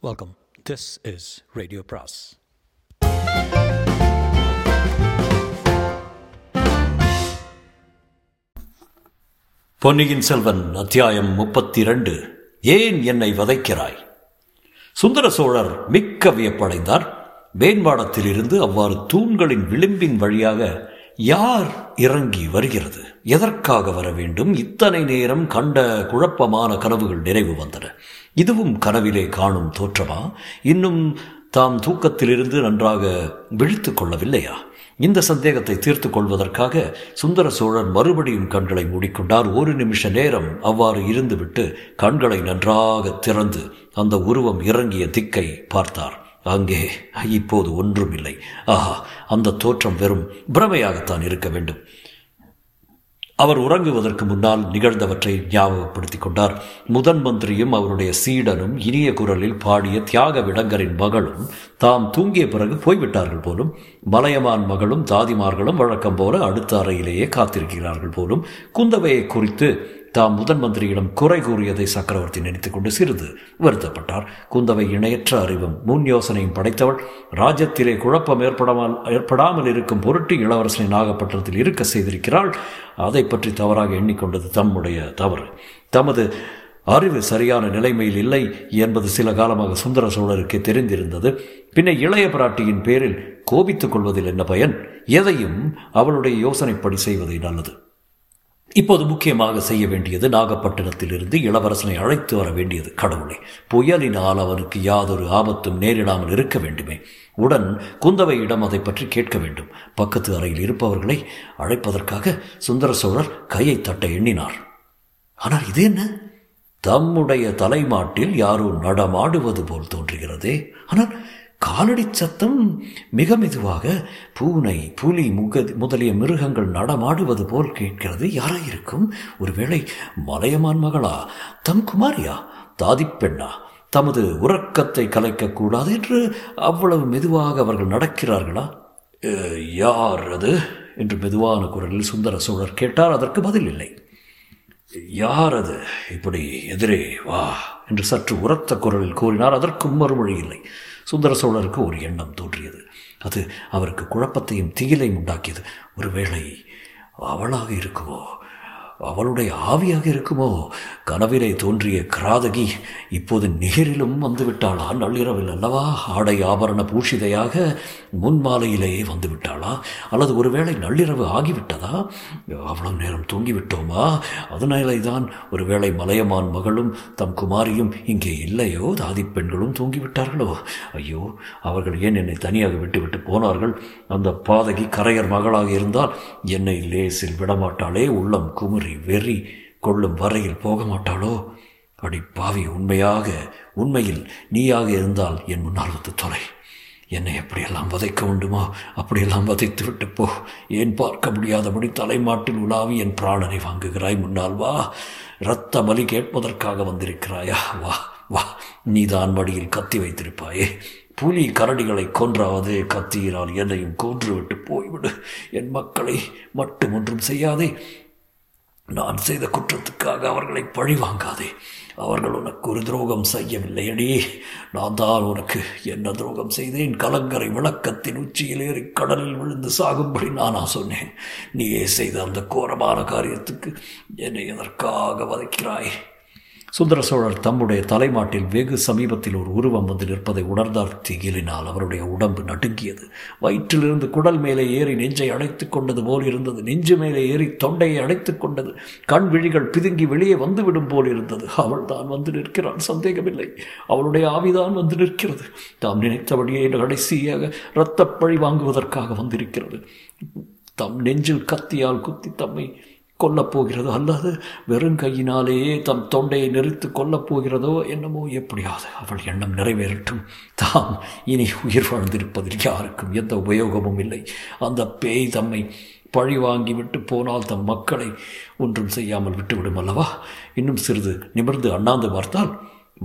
Welcome this is radio பிராஸ் பொன்னியின் செல்வன் அத்தியாயம் முப்பத்தி ரெண்டு ஏன் என்னை வதைக்கிறாய்? சுந்தர சோழர் மிக்க வியப்படைந்தார். மேன்பாடத்தில் இருந்து அவ்வாறு தூண்களின் விளிம்பின் வழியாக யார் இறங்கி வருகிறது? எதற்காக வர வேண்டும்? இத்தனை நேரம் கண்ட குழப்பமான கனவுகள் நிறைவு வந்தன. இதுவும் கனவிலே காணும் தோற்றமா? இன்னும் தாம் தூக்கத்திலிருந்து நன்றாக விழித்து கொள்ளவில்லையா? இந்த சந்தேகத்தை தீர்த்து கொள்வதற்காக சுந்தர சோழர் மறுபடியும் கண்களை மூடிக்கொண்டார். ஒரு நிமிஷ நேரம் அவ்வாறு இருந்துவிட்டு கண்களை நன்றாக திறந்து அந்த உருவம் இறங்கிய திக்கை பார்த்தார். அங்கே இப்போது ஒன்றும் இல்லை ஆஹா அந்த தோற்றம் வெறும் பிரமையாகத்தான் இருக்க வேண்டும். அவர் உறங்குவதற்கு முன்னால் நிகழ்ந்தவற்றை ஞாபகப்படுத்திக் கொண்டார். முதன் மந்திரியும் அவருடைய சீடனும் இனிய குரலில் பாடிய தியாக விடங்கரின் மகளும் தாம் தூங்கிய பிறகு போய்விட்டார்கள் போலும் மலையமான் மகளும் தாதிமார்களும் வழக்கம் போல அடுத்த அறையிலேயே காத்திருக்கிறார்கள் போலும் குந்தவையை குறித்து தாம் முதன் மந்திரியிடம் குறை கூறியதை சக்கரவர்த்தி நினைத்துக்கொண்டு சிறிது வருத்தப்பட்டார். குந்தவை இணையற்ற அறிவும் முன் யோசனையும் படைத்தவள் ராஜ்யத்திலே குழப்பம் ஏற்படாமல் ஏற்படாமல் இருக்கும் பொருட்டு இளவரசனை நாகப்பட்டினத்தில் இருக்க செய்திருக்கிறாள். அதை பற்றி தவறாக எண்ணிக்கொண்டது தம்முடைய தவறு. தமது அறிவு சரியான நிலைமையில் இல்லை என்பது சில காலமாக சுந்தர சோழருக்கு தெரிந்திருந்தது. பின்ன இளைய பிராட்டியின் பேரில் கோபித்துக் கொள்வதில் என்ன பயன்? எதையும் அவளுடைய யோசனைப்படி செய்வதே நல்லது. இப்போது முக்கியமாக செய்ய வேண்டியது நாகப்பட்டினத்திலிருந்து இளவரசனை அழைத்து வர வேண்டியது கடவுளை. புயலினால் அவனுக்கு யாதொரு ஆபத்தும் நேரிடாமல் இருக்க வேண்டுமே. உடன் குந்தவையிடம் அதை பற்றி கேட்க வேண்டும். பக்கத்து அறையில் இருப்பவர்களை அழைப்பதற்காக சுந்தர சோழர் கையை தட்ட எண்ணினார். ஆனால் இது என்ன? தம்முடைய தலைமாட்டில் யாரோ நடமாடுவது போல் தோன்றுகிறதே. ஆனால் காலடி சத்தம் மிக மெதுவாக பூனை புலி முக முதலிய மிருகங்கள் நடமாடுவது போல் கேட்கிறது. யாராயிருக்கும்? ஒருவேளை மலையமான் மகளா? தம் குமாரியா? தாதிப்பெண்ணா தமது உறக்கத்தை கலைக்கக்கூடாது என்று அவ்வளவு மெதுவாக அவர்கள் நடக்கிறார்களா? யார் அது? என்று மெதுவான குரலில் சுந்தர சோழர் கேட்டார். அதற்கு பதில் இல்லை. யார் அது? இப்படி எதிரே வா என்று சற்று உரத்த குரலில் கூறினார். அதற்கும் மறுமொழி இல்லை. சுந்தர சோழருக்கு ஒரு எண்ணம் தோன்றியது. அது அவருக்கு குழப்பத்தையும் திகிலையும் உண்டாக்கியது. ஒருவேளை அவளாக இருக்குமோ? அவளுடைய ஆவியாக இருக்குமோ? கனவிலே தோன்றிய கிராதகி இப்போது நேரிலும் வந்துவிட்டாளா? நள்ளிரவில் அல்லவா? ஆடை ஆபரண பூஷிதையாக முன் மாலையிலேயே அல்லது ஒருவேளை நள்ளிரவு ஆகிவிட்டதா? அவ்வளவு நேரம் தூங்கிவிட்டோமா? அதனாலே தான் ஒருவேளை மலையமான் மகளும் தம் குமாரியும் இங்கே இல்லையோ? தாதி பெண்களும் தூங்கிவிட்டார்களோ? ஐயோ அவர்கள் ஏன் என்னை தனியாக விட்டுவிட்டு போனார்கள்? அந்த பாதகி கரையர் மகளாக இருந்தால் என்னை லேசில் விடமாட்டாளே? உள்ளம் குமுறி வெறி கொள்ளும் வரையில் போக மாட்டாளோ அடி பாவி உண்மையாக உண்மையில் நீயாக இருந்தால் என் முன்னால் வந்து தொலை. என்னை எப்படியெல்லாம் வதைக்க உண்டுமோ? அப்படியெல்லாம் வதைத்து விட்டு போ. ஏன் பார்க்க முடியாதபடி தலைமாட்டில் உலாவி என் பிராணனை வாங்குகிறாய் முன்னால் வா. இரத்த பலி கேட்பதற்காக வந்திருக்கிறாயா? வா வா. நீதான் மடியில் கத்தி வைத்திருப்பாயே. புலி கரடிகளை கொன்றாவது கத்தியினால் என்னையும் கொன்றுவிட்டு போய்விடு. என் மக்களை மட்டும் ஒன்றும் செய்யாதே. நான் செய்த குற்றத்துக்காக அவர்களை பழி வாங்காதே. அவர்கள் உனக்கு ஒரு துரோகம் செய்யவில்லையடி. நான் தான் உனக்கு என்ன துரோகம் செய்தேன்? கலங்கரை விளக்கத்தின் உச்சியில் ஏறி கடலில் விழுந்து சாகும்படி நானா சொன்னேன். நீயே செய்த அந்த கோரமான காரியத்துக்கு என்னை எதற்காக வதைக்கிறாய்? சுந்தர சோழர் தம்முடைய தலைமாட்டில் வெகு சமீபத்தில் ஒரு உருவம் வந்து நிற்பதை உணர்ந்தார் திகிலினால். அவருடைய உடம்பு நடுங்கியது. வயிற்றிலிருந்து குடல் மேலே ஏறி நெஞ்சை அடைத்துக் கொண்டது போல் இருந்தது. நெஞ்சு மேலே ஏறி தொண்டையை அடைத்துக் கொண்டது. கண் விழிகள் பிதுங்கி வெளியே வந்துவிடும் போல் இருந்தது. அவள் தான் வந்து நிற்கிறாள். சந்தேகமில்லை. அவளுடைய ஆவிதான் வந்து நிற்கிறது. தாம் நினைத்தபடியே கடைசியாக இரத்தப்பழி வாங்குவதற்காக வந்திருக்கிறது. தம் நெஞ்சில் கத்தியால் குத்தி தம்மை கொல்லப் போகிறதோ அல்லது வெறும் கையினாலேயே தம் தொண்டையை நெறித்து கொல்லப் போகிறதோ என்னமோ எப்படியாவது அவள் எண்ணம் நிறைவேறட்டும். தாம் இனி உயிர் வாழ்ந்திருப்பதில் யாருக்கும் எந்த உபயோகமும் இல்லை. அந்த பேய் தம்மை பழி வாங்கி விட்டு போனால் தம் மக்களை ஒன்றும் செய்யாமல் விட்டுவிடும் அல்லவா? இன்னும் சிறிது நிமிர்ந்து அண்ணாந்து பார்த்தால்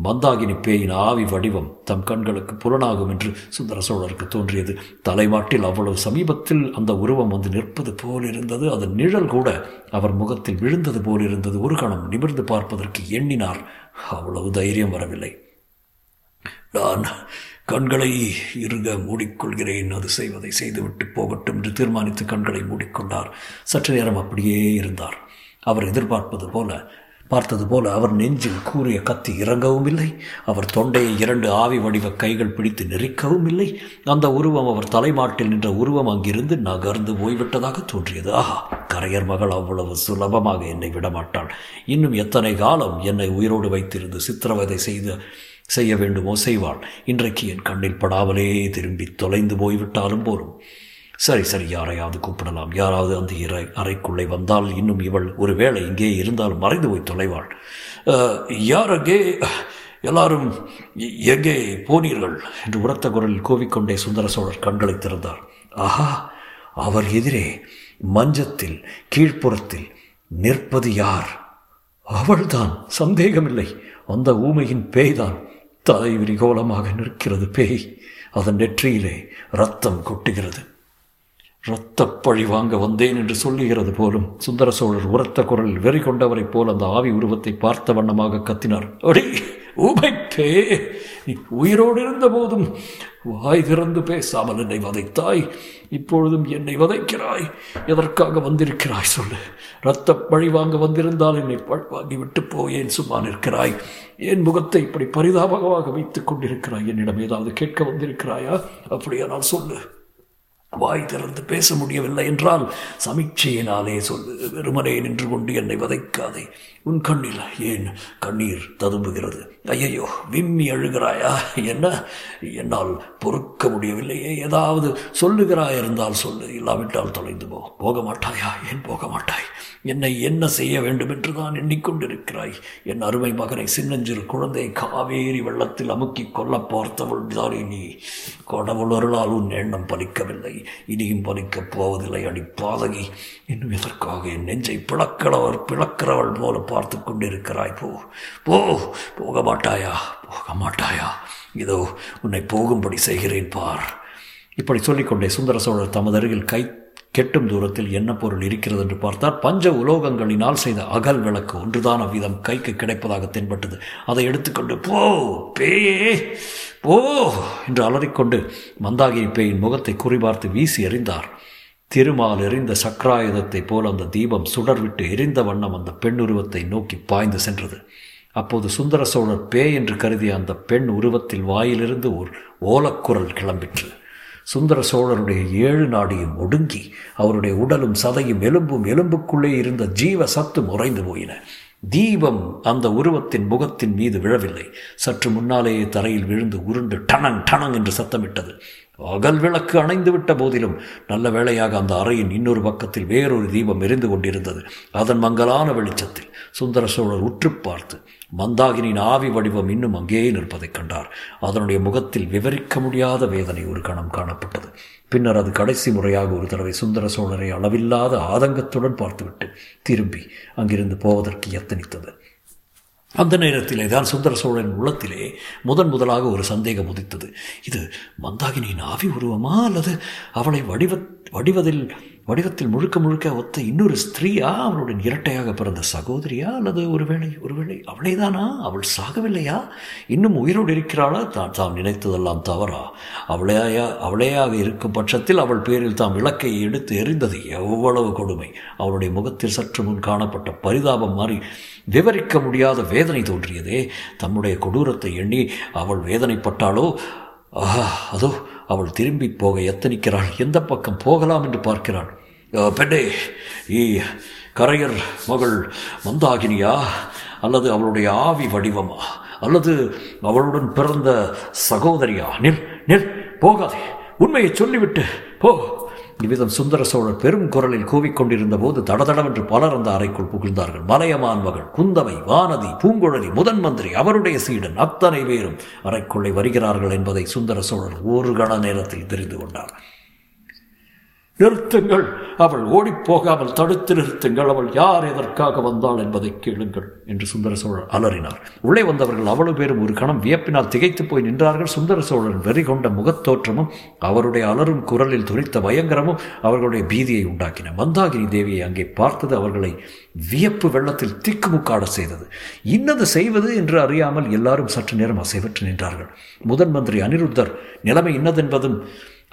மந்தாகினி பேயின் ஆவி வடிவம் தம் கண்களுக்கு புலனாகும் என்று சுந்தர சோழருக்கு தோன்றியது. தலைமாட்டில் அவ்வளவு சமீபத்தில் அந்த உருவம் வந்து நிற்பது போல் இருந்தது அதன் நிழல் கூட அவர் முகத்தில் விழுந்தது போல் இருந்தது ஒரு கணம் நிமிர்ந்து பார்ப்பதற்கு எண்ணினார். அவ்வளவு தைரியம் வரவில்லை. நான் கண்களை இருக மூடிக்கொள்கிறேன். அது செய்வதை செய்துவிட்டு போகட்டும் என்று தீர்மானித்து கண்களை மூடிக்கொண்டார். சற்று நேரம் அப்படியே இருந்தார். அவர் எதிர்பார்ப்பது போல பார்த்தது போல அவர் நெஞ்சில் கூறிய கத்தி இறங்கவும் இல்லை அவர் தொண்டையை இரண்டு ஆவி வடிவ கைகள் பிடித்து நெறிக்கவும் இல்லை அந்த உருவம் அவர் தலைமாட்டில் நின்ற உருவம் அங்கிருந்து நகர்ந்து போய்விட்டதாக தோன்றியது. ஆஹா கரையர் மகள் அவ்வளவு சுலபமாக என்னை விடமாட்டாள். இன்னும் எத்தனை காலம் என்னை உயிரோடு வைத்திருந்து சித்திரவதை செய்து செய்ய வேண்டுமோ செய்வாள். இன்றைக்கு என் கண்ணில் படாமலே திரும்பி தொலைந்து போய்விட்டாலும் போரும் சரி சரி யாரையாவது கூப்பிடலாம். யாராவது அந்த இறை அறைக்குள்ளே வந்தால் இன்னும் இவள் ஒருவேளை இங்கே இருந்தால் மறைந்து போய் தொலைவாள். யார் அங்கே எல்லாரும் எங்கே போனீர்கள்? என்று உரத்த குரலில் கோவிக்கொண்டே சுந்தர சோழர் கண்களை திறந்தார். ஆஹா அவர் எதிரே மஞ்சத்தில் கீழ்ப்புறத்தில் நிற்பது யார்? அவள்தான். சந்தேகமில்லை. அந்த ஊமையின் பேய்தான். தலை விரிகோலமாக நிற்கிறது பேய். அதன் நெற்றியிலே ரத்தம் கொட்டுகிறது. இரத்தப் பழி வாங்க வந்தேன் என்று சொல்லுகிறது போலும் சுந்தர சோழர் உரத்த குரலில் வெறி கொண்டவரைப் போல் அந்த ஆவி உருவத்தை பார்த்த வண்ணமாக கத்தினார். அடி உமைப்பே நீ உயிரோடு இருந்த போதும் வாய் திறந்து பேசாமல் என்னை வதைத்தாய். இப்பொழுதும் என்னை வதைக்கிறாய். எதற்காக வந்திருக்கிறாய் சொல்லு. இரத்த பழி வாங்க வந்திருந்தால் என்னை பழி வாங்கி விட்டு போயேன் சும்மா நிற்கிறாய்? என் முகத்தை இப்படி பரிதாபகமாக வைத்துக் கொண்டிருக்கிறாய்? என்னிடம் ஏதாவது கேட்க வந்திருக்கிறாயா? அப்படியானால் சொல்லு. வாய் திறந்து பேச முடியவில்லை என்றால் சமீட்சையினாலே சொல்லு வெறுமனே நின்று கொண்டு என்னை வதைக்காதே. உன் கண்ணில் ஏன் கண்ணீர் ததும்புகிறது? ஐயையோ விம்மி அழுகிறாயா? என்ன? என்னால் பொறுக்க முடியவில்லையே. ஏதாவது சொல்லுகிறாய் இருந்தால் சொல்லு. இல்லாவிட்டால் தொலைந்து போ. போக மாட்டாயா ஏன் போக மாட்டாய் என்னை என்ன செய்ய வேண்டும் என்று தான் எண்ணிக்கொண்டிருக்கிறாய்? என் அருமை மகனை சின்னஞ்சிறு குழந்தை காவேரி வெள்ளத்தில் அமுக்கி கொல்ல பார்த்தவள் தானே நீ? கடவுள் அருளால் உன் எண்ணம் பலிக்கவில்லை. இனியும் பலிக்கப் போவதில்லை. அடி பாதகி இன்னும் எதற்காக என் நெஞ்சை பிளக்கிறவர் பிளக்கிறவள் போல பார்த்து கொண்டிருக்கிறாய்? போ போ போக மாட்டாயா? போக மாட்டாயா? இதோ உன்னை போகும்படி செய்கிறேன் பார். இப்படி சொல்லிக்கொண்டே சுந்தர சோழர் தமது அருகில் கை கெட்டும் தூரத்தில் என்ன பொருள் இருக்கிறது என்று பார்த்தால் பஞ்ச உலோகங்களினால் செய்த அகல் விளக்கு ஒன்றுதான் அவ்விதம் கைக்கு கிடைப்பதாக தென்பட்டது. அதை எடுத்துக்கொண்டு போ பேயே போ என்று அலறிக்கொண்டு மந்தாகிரி பேயின் முகத்தை குறிபார்த்து வீசி எறிந்தார். திருமால் எறிந்த சக்கராயுதத்தைப் போல் அந்த தீபம் சுடர்விட்டு எரிந்த வண்ணம் அந்த பெண் உருவத்தை நோக்கி பாய்ந்து சென்றது. அப்போது சுந்தர சோழர் பே என்று கருதிய அந்த பெண் உருவத்தில் வாயிலிருந்து ஒரு ஓலக்குரல் கிளம்பிற்று. சுந்தர சோழருடைய ஏழு நாடியும் ஒடுங்கி அவருடைய உடலும் சதையும் எலும்பும் எலும்புக்குள்ளே இருந்த ஜீவ சத்து முறைந்து போயின. தீபம் அந்த உருவத்தின் முகத்தின் மீது விழவில்லை. சற்று முன்னாலேயே தரையில் விழுந்து உருண்டு டனங் டனங் என்று சத்தமிட்டது. அகல் விளக்கு அணைந்துவிட்ட போதிலும் நல்ல வேளையாக அந்த அறையின் இன்னொரு பக்கத்தில் வேறொரு தீபம் எரிந்து கொண்டிருந்தது. அதன் மங்கலான வெளிச்சத்தில் சுந்தர சோழர் உற்று பார்த்து மந்தாகினியின் ஆவி வடிவம் இன்னும் அங்கேயே நிற்பதைக் கண்டார். அதனுடைய முகத்தில் விவரிக்க முடியாத வேதனை ஒரு கணம் காணப்பட்டது. பின்னர் அது கடைசி முறையாக ஒரு தடவை சுந்தர சோழரை அளவில்லாத ஆதங்கத்துடன் பார்த்துவிட்டு திரும்பி அங்கிருந்து போவதற்கு எத்தனித்தது? அந்த நேரத்திலே தான் சுந்தர சோழன் உள்ளத்திலே முதன் முதலாக ஒரு சந்தேகம் உதித்தது. இது மந்தாகினியின் ஆவி உருவமா அல்லது அவளை வடிவ வடிவதில் வடிவத்தில் முழுக்க முழுக்க ஒத்த இன்னொரு ஸ்திரீயா அவளுடன் இரட்டையாக பிறந்த சகோதரியா அல்லது ஒருவேளை ஒருவேளை அவளேதானா? அவள் சாகவில்லையா? இன்னும் உயிரோடு இருக்கிறாளா? தான் தாம் நினைத்ததெல்லாம் தவறா. அவளையா அவளையாக இருக்கும் பட்சத்தில் அவள் பேரில் தாம் விளக்கை எடுத்து எறிந்தது எவ்வளவு கொடுமை. அவளுடைய முகத்தில் சற்று முன் காணப்பட்ட பரிதாபம் மாறி விவரிக்க முடியாத வேதனை தோன்றியதே. தம்முடைய கொடூரத்தை எண்ணி அவள் வேதனைப்பட்டாளோ? ஆஹா அதோ அவள் திரும்பி போக எத்தனிக்கிறாள்? எந்த பக்கம் போகலாம் என்று பார்க்கிறாள். பெண்ணே ஈ கரையர் மகள் மந்தாகினியா? அல்லது அவளுடைய ஆவி வடிவமா? அல்லது அவளுடன் பிறந்த சகோதரியா? நில் நில் போகாதே. உண்மையை சொல்லிவிட்டு போ. இவ்விதம் சுந்தர சோழர் பெரும் குரலில் கூவிக்கொண்டிருந்த போது தடதடவென்று பலர் அந்த அறைக்குள் புகுந்தார்கள். மலையமான் மகள் குந்தவை வானதி பூங்குழலி முதன் மந்திரி அவருடைய சீடன் அத்தனை பேரும் அறைக்குள்ளே வருகிறார்கள் என்பதை சுந்தர சோழர் ஒரு கண நேரத்தில் தெரிந்து கொண்டார். நிறுத்துங்கள். அவள் ஓடிப்போகாமல் தடுத்து நிறுத்துங்கள். அவள் யார் எதற்காக வந்தாள் என்பதை கேளுங்கள் என்று சுந்தர சோழர் அலறினார். உள்ளே வந்தவர்கள் அவ்வளவு பேரும் ஒரு கணம் வியப்பினால் திகைத்து போய் நின்றார்கள். சுந்தர சோழன் வெறி கொண்ட முகத்தோற்றமும் அவருடைய அலரும் குரலில் துரித்த பயங்கரமும் அவர்களுடைய பீதியை உண்டாக்கின. மந்தாகினி தேவியை அங்கே பார்த்தது அவர்களை வியப்பு வெள்ளத்தில் திக்குமுக்காட செய்தது. இன்னது செய்வது என்று அறியாமல் எல்லாரும் சற்று நேரம் அசைவற்று நின்றார்கள். முதன் மந்திரி அனிருத்தர் நிலைமை இன்னதென்பதும்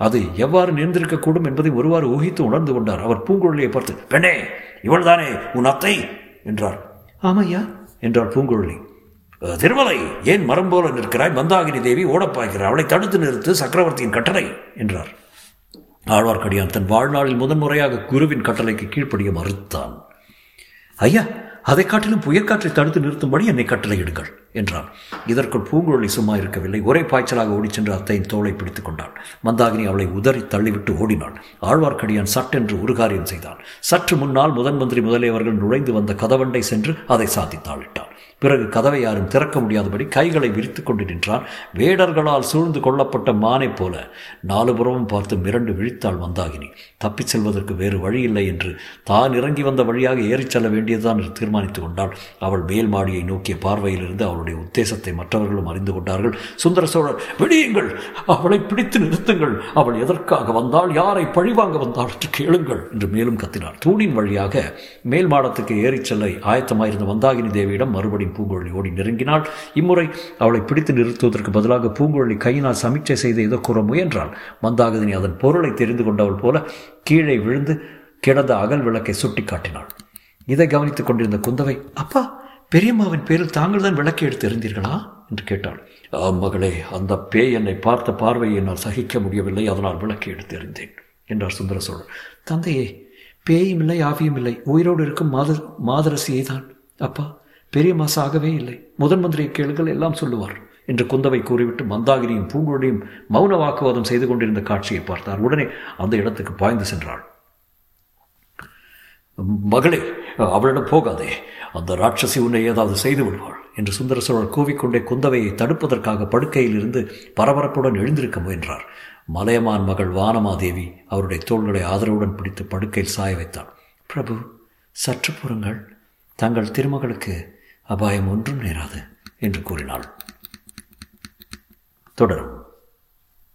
அது எவ்வாறு நேர்ந்திருக்கக்கூடும் என்பதை ஒருவாறு ஊகித்து உணர்ந்து கொண்டார். அவர் பூங்குழலியை பார்த்து பெண்ணே இவள்தானே உன் அத்தை? என்றார். ஆமையா? என்றார் பூங்குழலி. திருமலை ஏன் மரம் போல நிற்கிறாய்? மந்தாகினி தேவி ஓடப்பாய்கிறார் அவளை தடுத்து நிறுத்து சக்கரவர்த்தியின் கட்டளை என்றார். ஆழ்வார்க்கடியான் தன் வாழ்நாளில் முதன்முறையாக குருவின் கட்டளைக்கு கீழ்ப்படிய மறுத்தான். ஐயா அதை காட்டிலும் புயற்காற்றை தடுத்து நிறுத்தும்படி என்னை கட்டளையிடுங்கள் என்றான். இதற்குள் பூங்குழலி சும்மா இருக்கவில்லை. ஒரே பாய்ச்சலாக ஓடிச் சென்று அத்தையின் தோளை பிடித்துக் கொண்டாள். மந்தாகினி அவளை உதறி தள்ளிவிட்டு ஓடினாள். ஆழ்வார்க்கடியான் சட்டென்று ஒரு காரியம் செய்தான். சற்று முன்னால் முதன் மந்திரி முதலியவர்கள் நுழைந்து வந்த கதவண்டை சென்று அதை சாதித்தாளிட்டான் பிறகு கதவை யாரும் திறக்க முடியாதபடி கைகளை விரித்து கொண்டு நின்றான். வேடர்களால் சூழ்ந்து கொள்ளப்பட்ட மானைப் போல நாலு புறமும் பார்த்து மிரண்டு விழித்தாள் மந்தாகினி. தப்பிச் செல்வதற்கு வேறு வழி இல்லை என்று தான் இறங்கி வந்த வழியாக ஏறிச் செல்ல வேண்டியதுதான் என்று தீர்மானித்து கொண்டாள். அவள் மேல் மாடியை நோக்கிய பார்வையிலிருந்து அவளுடைய உத்தேசத்தை மற்றவர்களும் அறிந்து கொண்டார்கள். சுந்தர சோழர் விடியுங்கள் அவளை பிடித்து நிறுத்துங்கள். அவள் எதற்காக வந்தாள்? யாரை பழிவாங்க வந்தாள்? என்று கேளுங்கள் என்று மேலும் கத்தினார். தூணின் வழியாக மேல் மாடத்துக்கு ஏறிச் செல்ல ஆயத்தமாயிருந்த மந்தாகினி தேவியிடம் மறுபடியும் பூங்குழலி ஓடி நெருங்கினாள். இம்முறை அவளை பிடித்து நிறுத்துவதற்கு பதிலாக பூங்குழலி கையினால் சமீட்சை செய்து ஏதோ கூற முயன்றாள். மந்தாகதினி அதன் பொருளை தெரிந்து கொண்டவள் போல கீழே விழுந்து கிடந்த அகல் விளக்கை சுட்டி காட்டினாள். இதை கவனித்துக் கொண்டிருந்த குந்தவை அப்பா பெரியம்மாவின் பேரில் தாங்கள் தான் விளக்கை எடுத்து எறிந்தீர்களா? என்று கேட்டாள். மகளே அந்த பேய் என்னை பார்த்த பார்வையை என்னால் சகிக்க முடியவில்லை. அதனால் விளக்கை எடுத்து எறிந்தேன் என்றார் சுந்தர சோழர் தந்தையே பேயும் இல்லை ஆவியும் இல்லை. உயிரோடு இருக்கும் மாத மாதரசியை தான் அப்பா பெரிய சாகவே இல்லை. முதன் மந்திரியை கேளுங்கள் எல்லாம் சொல்லுவார் என்று குந்தவை கூறிவிட்டு மந்தாகினியும் பூங்குழலியும் மௌன வாக்குவாதம் செய்து கொண்டிருந்த காட்சியை பார்த்தார். உடனே அந்த இடத்துக்கு பாய்ந்து சென்றாள். மகளே அவளிடம் போகாதே. அந்த ராட்சசி உன்னை ஏதாவது செய்து விடுவாள் என்று சுந்தர சோழர் கூவிக்கொண்டே குந்தவையை தடுப்பதற்காக படுக்கையில் இருந்து பரபரப்புடன் எழுந்திருக்க முயன்றார். மலையமான் மகள் வானமாதேவி அவருடைய தோள்களை ஆதரவுடன் பிடித்து படுக்கையில் சாய வைத்தாள். பிரபு சற்று புறங்கள். தங்கள் திருமகளுக்கு அபாயம் ஒன்றும் நேராது என்று கூறினாள். தொடரும்.